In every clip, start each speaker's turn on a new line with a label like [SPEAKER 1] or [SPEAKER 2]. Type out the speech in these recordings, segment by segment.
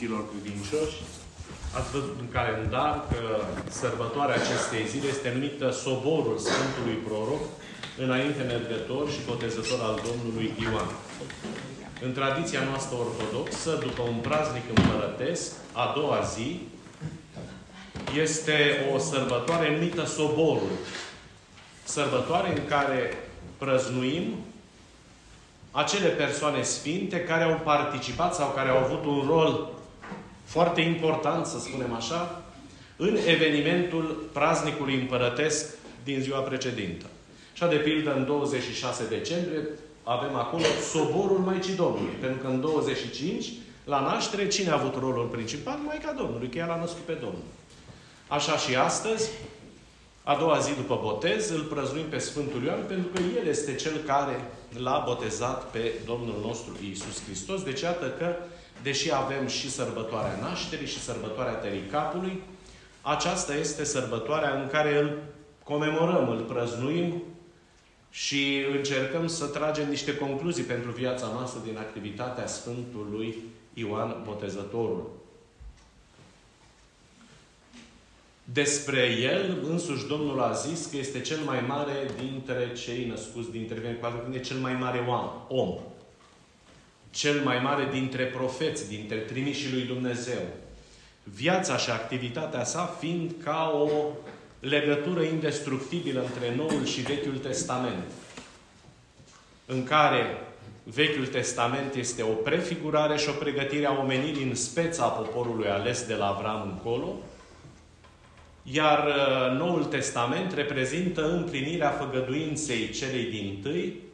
[SPEAKER 1] iubiților credincioși, ați văzut în calendar că sărbătoarea acestei zile este numită Soborul Sfântului Proroc, înainte mergător și botezător al Domnului Ioan. În tradiția noastră ortodoxă, după un praznic împărătesc, a doua zi, este o sărbătoare numită Soborul. Sărbătoare în care prăznuim acele persoane sfinte care au participat sau care au avut un rol foarte important, să spunem așa, în evenimentul praznicului împărătesc din ziua precedentă. Și de pildă, în 26 decembrie, avem acolo soborul Maicii Domnului. Pentru că în 25, la naștere, cine a avut rolul principal? Maica Domnului, că ea l-a născut pe Domnul. Așa și astăzi, a doua zi după botez, îl prăznuim pe Sfântul Ioan, pentru că El este Cel care l-a botezat pe Domnul nostru Iisus Hristos. Deci iată că, deși avem și sărbătoarea nașterii și sărbătoarea tării capului, aceasta este sărbătoarea în care îl comemorăm, îl prăznuim și încercăm să tragem niște concluzii pentru viața noastră din activitatea Sfântului Ioan Botezătorul. Despre el, însuși Domnul a zis că este cel mai mare dintre cei născuți dintre cu e cel mai mare om. Cel mai mare dintre profeți, dintre trimișii lui Dumnezeu. Viața și activitatea sa fiind ca o legătură indestructibilă între Noul și Vechiul Testament. În care Vechiul Testament este o prefigurare și o pregătire a omenirii în speța poporului ales de la Avram încolo, iar uh, Noul Testament reprezintă împlinirea făgăduinței celei din tâi,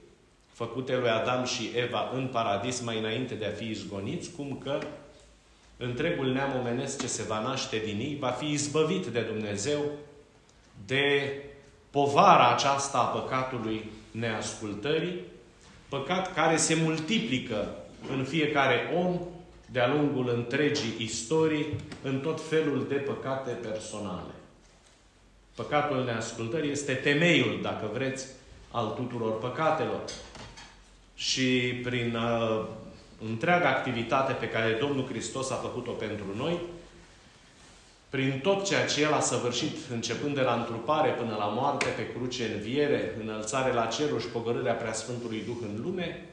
[SPEAKER 1] făcute lui Adam și Eva în paradis mai înainte de a fi izgoniți, cum că întregul neam omenesc ce se va naște din ei va fi izbăvit de Dumnezeu de povara aceasta a păcatului neascultării, păcat care se multiplică în fiecare om de-a lungul întregii istorii în tot felul de păcate personale. Păcatul neascultării este temeiul, dacă vreți, al tuturor păcatelor. Și prin uh, întreaga activitate pe care Domnul Hristos a făcut-o pentru noi, prin tot ceea ce El a săvârșit, începând de la întrupare până la moarte, pe cruce, înviere, înălțare la cerul și pogărârea Preasfântului Duh în lume,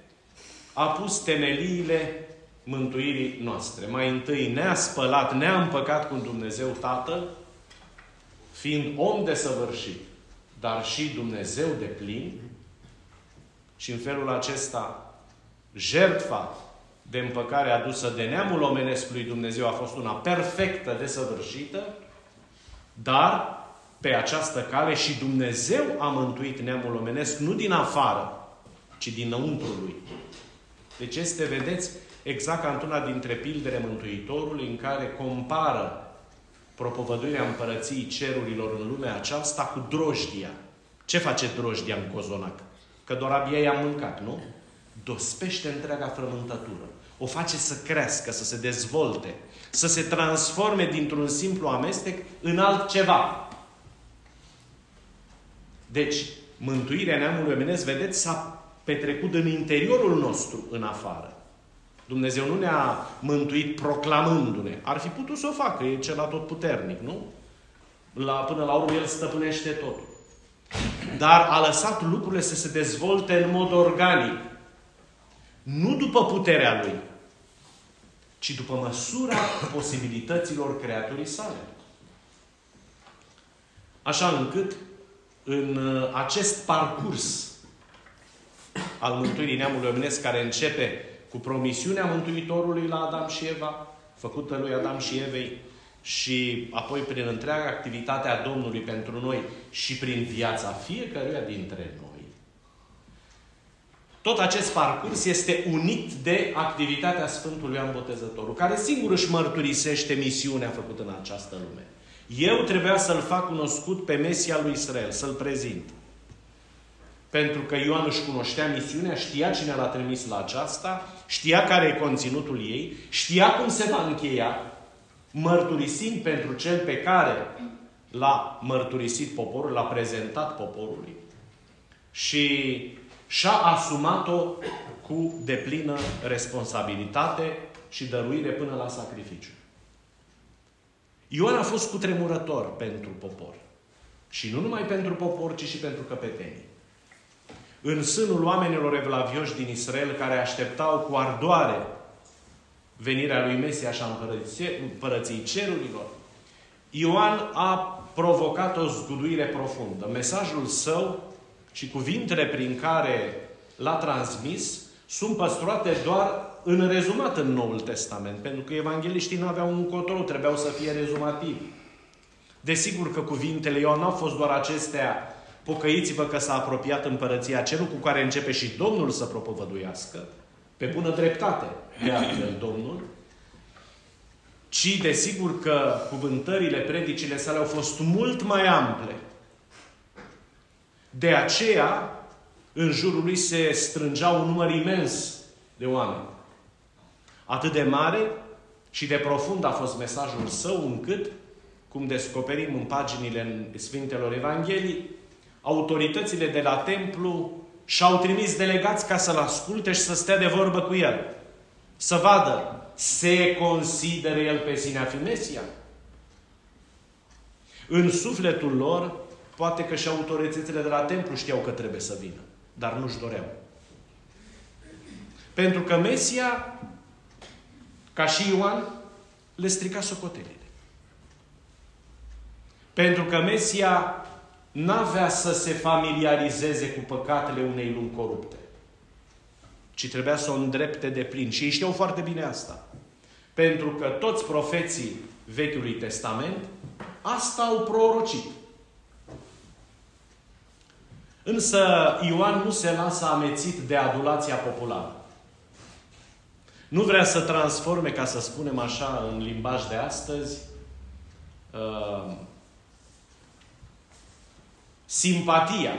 [SPEAKER 1] a pus temeliile mântuirii noastre. Mai întâi ne-a spălat, ne-a împăcat cu Dumnezeu Tatăl, fiind om de săvârșit, dar și Dumnezeu de plin, și în felul acesta, jertfa de împăcare adusă de neamul omenesc lui Dumnezeu a fost una perfectă, desăvârșită, dar pe această cale și Dumnezeu a mântuit neamul omenesc nu din afară, ci dinăuntru lui. Deci este, vedeți, exact ca într-una dintre pildele Mântuitorului în care compară propovăduirea împărăției cerurilor în lumea aceasta cu drojdia. Ce face drojdia în cozonac? Că doar abia i-a mâncat, nu? Dospește întreaga frământătură. O face să crească, să se dezvolte, să se transforme dintr-un simplu amestec în altceva. Deci, mântuirea neamului omenesc, vedeți, s-a petrecut în interiorul nostru, în afară. Dumnezeu nu ne-a mântuit proclamându-ne. Ar fi putut să o facă, e cel puternic, nu? La, până la urmă, El stăpânește totul. Dar a lăsat lucrurile să se dezvolte în mod organic. Nu după puterea Lui, ci după măsura posibilităților creaturii sale. Așa încât, în uh, acest parcurs al mântuirii neamului omenesc care începe cu promisiunea Mântuitorului la Adam și Eva, făcută lui Adam și Evei, și apoi prin întreaga activitate a Domnului pentru noi și prin viața fiecăruia dintre noi, tot acest parcurs este unit de activitatea Sfântului Ioan Botezătorul, care singur își mărturisește misiunea făcută în această lume. Eu trebuia să-L fac cunoscut pe Mesia lui Israel, să-L prezint. Pentru că Ioan își cunoștea misiunea, știa cine l-a trimis la aceasta, știa care e conținutul ei, știa cum se va încheia, mărturisind pentru cel pe care l-a mărturisit poporul, l-a prezentat poporului și și-a asumat-o cu deplină responsabilitate și dăruire până la sacrificiu. Ioan a fost cutremurător pentru popor. Și nu numai pentru popor, ci și pentru căpetenii. În sânul oamenilor evlavioși din Israel care așteptau cu ardoare venirea lui Mesia și a împărăției cerurilor, Ioan a provocat o zguduire profundă. Mesajul său și cuvintele prin care l-a transmis sunt păstrate doar în rezumat în Noul Testament, pentru că evangeliștii nu aveau un control, trebuiau să fie rezumativi. Desigur că cuvintele Ioan nu au fost doar acestea, pocăiți-vă că s-a apropiat împărăția celul cu care începe și Domnul să propovăduiască, pe bună dreptate, de altfel Domnul, ci desigur că cuvântările, predicile sale au fost mult mai ample. De aceea, în jurul lui se strângea un număr imens de oameni. Atât de mare și de profund a fost mesajul său, încât, cum descoperim în paginile Sfintelor Evanghelii, autoritățile de la templu și-au trimis delegați ca să-l asculte și să stea de vorbă cu el. Să vadă, se consideră el pe sine a fi Mesia? În sufletul lor, poate că și autoritățile de la templu știau că trebuie să vină, dar nu-și doreau. Pentru că Mesia ca și Ioan, le strica socotelile. Pentru că Mesia n-avea să se familiarizeze cu păcatele unei lumi corupte, ci trebuia să o îndrepte de plin. Și ei știau foarte bine asta. Pentru că toți profeții Vechiului Testament asta au prorocit. Însă Ioan nu se lasă amețit de adulația populară. Nu vrea să transforme, ca să spunem așa, în limbaj de astăzi, uh, simpatia,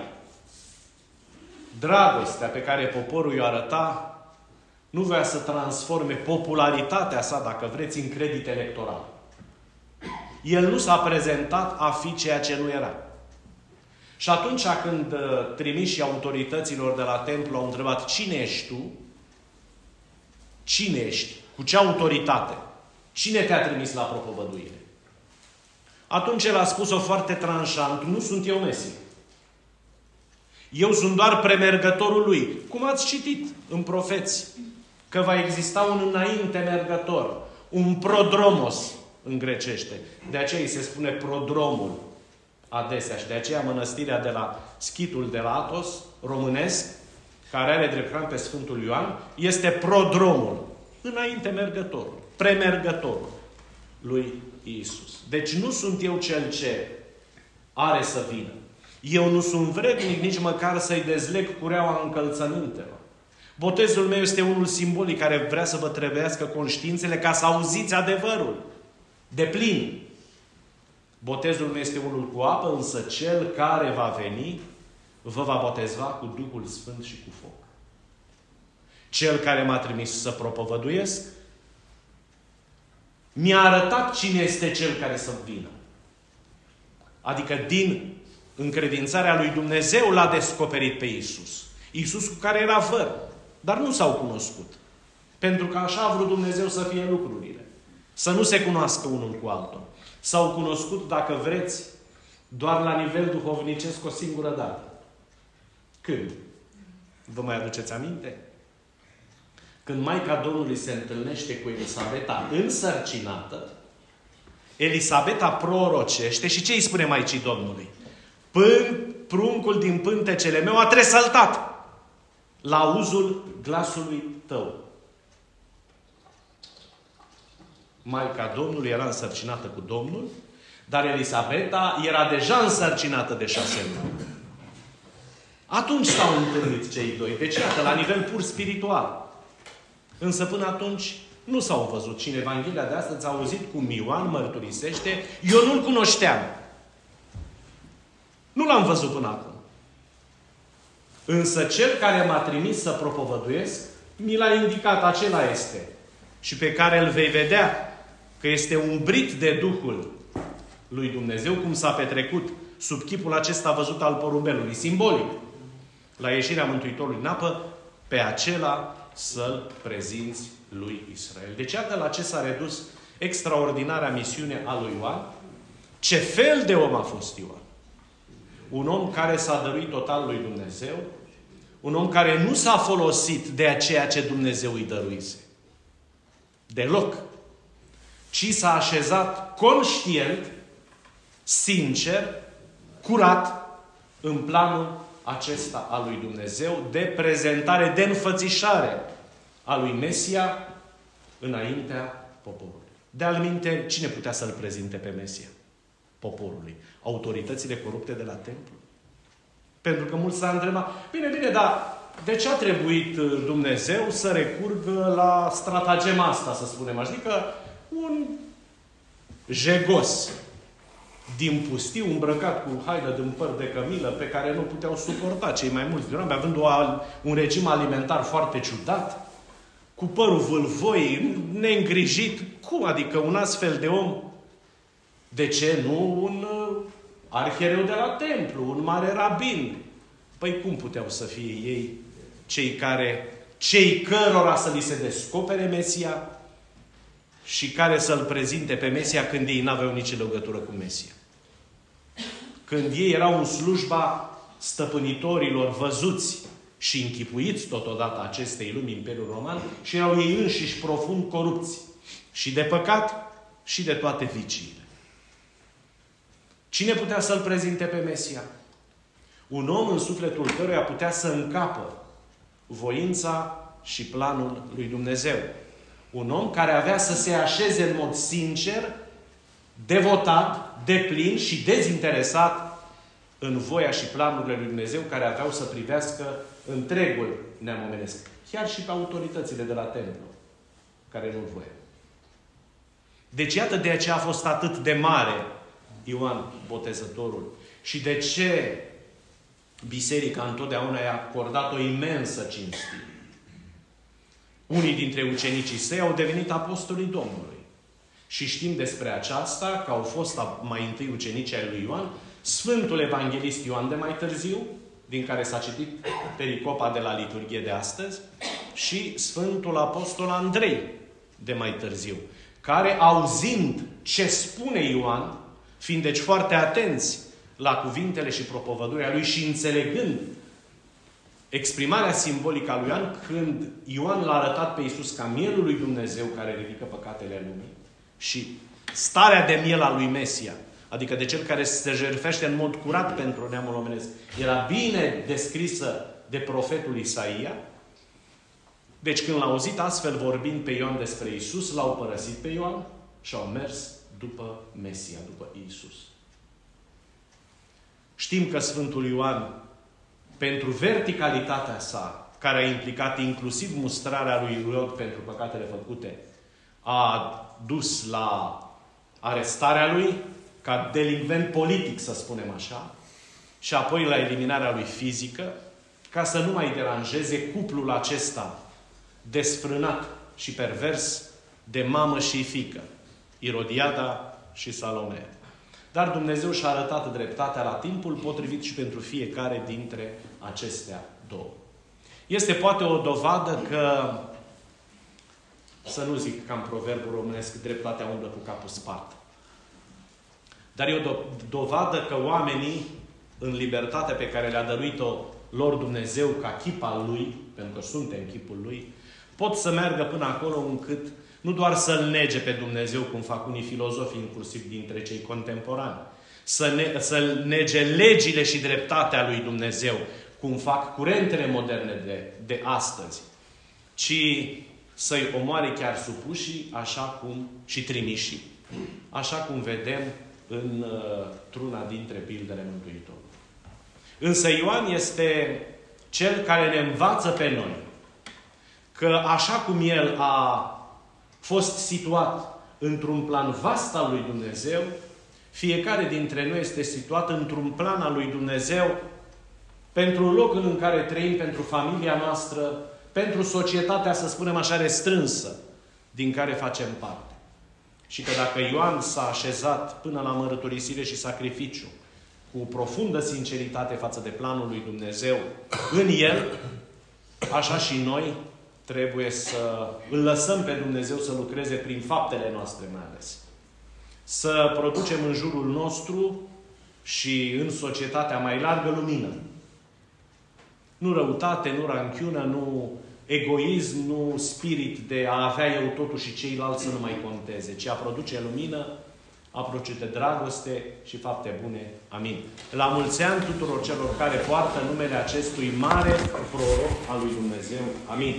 [SPEAKER 1] dragostea pe care poporul i-o arăta, nu vrea să transforme popularitatea sa, dacă vreți, în credit electoral. El nu s-a prezentat a fi ceea ce nu era. Și atunci când uh, trimișii autorităților de la templu au întrebat cine ești tu, Cine ești? Cu ce autoritate? Cine te-a trimis la propovăduire? Atunci el a spus-o foarte tranșant, nu sunt eu Mesia. Eu sunt doar premergătorul lui. Cum ați citit în profeți? Că va exista un înainte mergător, un prodromos în grecește. De aceea îi se spune prodromul adesea și de aceea mănăstirea de la Schitul de la Atos, românesc, care are drept pe Sfântul Ioan, este prodromul, înainte mergătorul, premergătorul lui Isus. Deci nu sunt eu cel ce are să vină. Eu nu sunt vrednic nici măcar să-i dezleg cureaua încălțămintelor. Botezul meu este unul simbolic care vrea să vă trebuiască conștiințele ca să auziți adevărul. De plin. Botezul meu este unul cu apă, însă cel care va veni vă va boteza cu Duhul Sfânt și cu foc. Cel care m-a trimis să propovăduiesc, mi-a arătat cine este cel care să vină. Adică din încredințarea lui Dumnezeu l-a descoperit pe Isus. Isus cu care era văr, dar nu s-au cunoscut. Pentru că așa a vrut Dumnezeu să fie lucrurile. Să nu se cunoască unul cu altul. S-au cunoscut, dacă vreți, doar la nivel duhovnicesc o singură dată. Când? Vă mai aduceți aminte? Când Maica Domnului se întâlnește cu Elisabeta însărcinată, Elisabeta prorocește și ce îi spune Maicii Domnului? Pân, pruncul din pântecele meu a tresaltat la auzul glasului tău. Maica Domnului era însărcinată cu Domnul, dar Elisabeta era deja însărcinată de șase luni. Atunci s-au întâlnit cei doi. Deci, iată, la nivel pur spiritual. Însă până atunci nu s-au văzut. Și în Evanghelia de astăzi a auzit cum Ioan mărturisește, eu nu-l cunoșteam. Nu l-am văzut până acum. Însă cel care m-a trimis să propovăduiesc, mi l-a indicat, acela este. Și pe care îl vei vedea că este umbrit de Duhul lui Dumnezeu, cum s-a petrecut sub chipul acesta văzut al porumbelului, simbolic la ieșirea Mântuitorului în apă, pe acela să-l prezinți lui Israel. Deci iată la ce s-a redus extraordinarea misiune a lui Ioan. Ce fel de om a fost Ioan? Un om care s-a dăruit total lui Dumnezeu, un om care nu s-a folosit de ceea ce Dumnezeu îi dăruise. Deloc. Ci s-a așezat conștient, sincer, curat, în planul acesta al lui Dumnezeu de prezentare, de înfățișare a lui Mesia înaintea poporului. De alminte, cine putea să-l prezinte pe Mesia? Poporului. Autoritățile corupte de la templu. Pentru că mulți s-a întrebat, bine, bine, dar de ce a trebuit uh, Dumnezeu să recurgă la stratagema asta, să spunem așa? Adică un jegos din pustiu, îmbrăcat cu haină din păr de cămilă, pe care nu puteau suporta cei mai mulți din oameni, având o, un regim alimentar foarte ciudat, cu părul vâlvoi, neîngrijit. Cum adică un astfel de om? De ce nu un uh, arhiereu de la templu, un mare rabin? Păi cum puteau să fie ei cei care, cei cărora să li se descopere Mesia și care să-L prezinte pe Mesia când ei n-aveau nici legătură cu Mesia? Când ei erau în slujba stăpânitorilor văzuți și închipuiți totodată acestei lumi Imperiul Roman și erau ei înșiși profund corupți și de păcat și de toate viciile. Cine putea să-L prezinte pe Mesia? Un om în sufletul căruia putea să încapă voința și planul lui Dumnezeu. Un om care avea să se așeze în mod sincer, devotat, deplin și dezinteresat în voia și planurile lui Dumnezeu care aveau să privească întregul neam omenesc. Chiar și pe autoritățile de la templu, care nu-l voia. Deci iată de ce a fost atât de mare Ioan Botezătorul. Și de ce Biserica întotdeauna i-a acordat o imensă cinstire. Unii dintre ucenicii săi au devenit apostolii Domnului. Și știm despre aceasta că au fost mai întâi ucenicii ai lui Ioan, Sfântul Evanghelist Ioan de mai târziu, din care s-a citit pericopa de la liturghie de astăzi, și Sfântul Apostol Andrei de mai târziu, care auzind ce spune Ioan, fiind deci foarte atenți la cuvintele și propovădurea lui și înțelegând exprimarea simbolică a lui Ioan, când Ioan l-a arătat pe Iisus ca mielul lui Dumnezeu care ridică păcatele lumii și starea de miel a lui Mesia, adică de cel care se jertfește în mod curat pentru neamul omenesc, era bine descrisă de profetul Isaia. Deci când l-au auzit astfel vorbind pe Ioan despre Isus, l-au părăsit pe Ioan și au mers după Mesia, după Isus. Știm că Sfântul Ioan, pentru verticalitatea sa, care a implicat inclusiv mustrarea lui Irod pentru păcatele făcute, a dus la arestarea lui ca delinvent politic, să spunem așa, și apoi la eliminarea lui fizică, ca să nu mai deranjeze cuplul acesta desfrânat și pervers de mamă și fică, Irodiada și Salomea. Dar Dumnezeu și-a arătat dreptatea la timpul potrivit și pentru fiecare dintre acestea două. Este poate o dovadă că, să nu zic ca în proverbul românesc, dreptatea umblă cu capul spart. Dar e o do- dovadă că oamenii, în libertatea pe care le-a dăruit-o lor Dumnezeu ca chip al Lui, pentru că suntem chipul Lui, pot să meargă până acolo încât nu doar să-L nege pe Dumnezeu, cum fac unii filozofi, inclusiv dintre cei contemporani, să, ne, să nege legile și dreptatea lui Dumnezeu, cum fac curentele moderne de, de astăzi, ci să-i omoare chiar supușii, așa cum și trimișii. Așa cum vedem în uh, truna dintre pildele Mântuitorului. Însă Ioan este cel care ne învață pe noi că așa cum el a fost situat într-un plan vast al lui Dumnezeu, fiecare dintre noi este situat într-un plan al lui Dumnezeu pentru locul în care trăim, pentru familia noastră, pentru societatea, să spunem așa, restrânsă din care facem parte. Și că dacă Ioan s-a așezat până la mărăturisire și sacrificiu cu profundă sinceritate față de planul lui Dumnezeu în el, așa și noi trebuie să îl lăsăm pe Dumnezeu să lucreze prin faptele noastre mai ales. Să producem în jurul nostru și în societatea mai largă lumină. Nu răutate, nu ranchiună, nu egoism, nu spirit de a avea eu totul și ceilalți să nu mai conteze, ci a produce lumină, a produce dragoste și fapte bune. Amin. La mulți ani tuturor celor care poartă numele acestui mare proroc al lui Dumnezeu. Amin.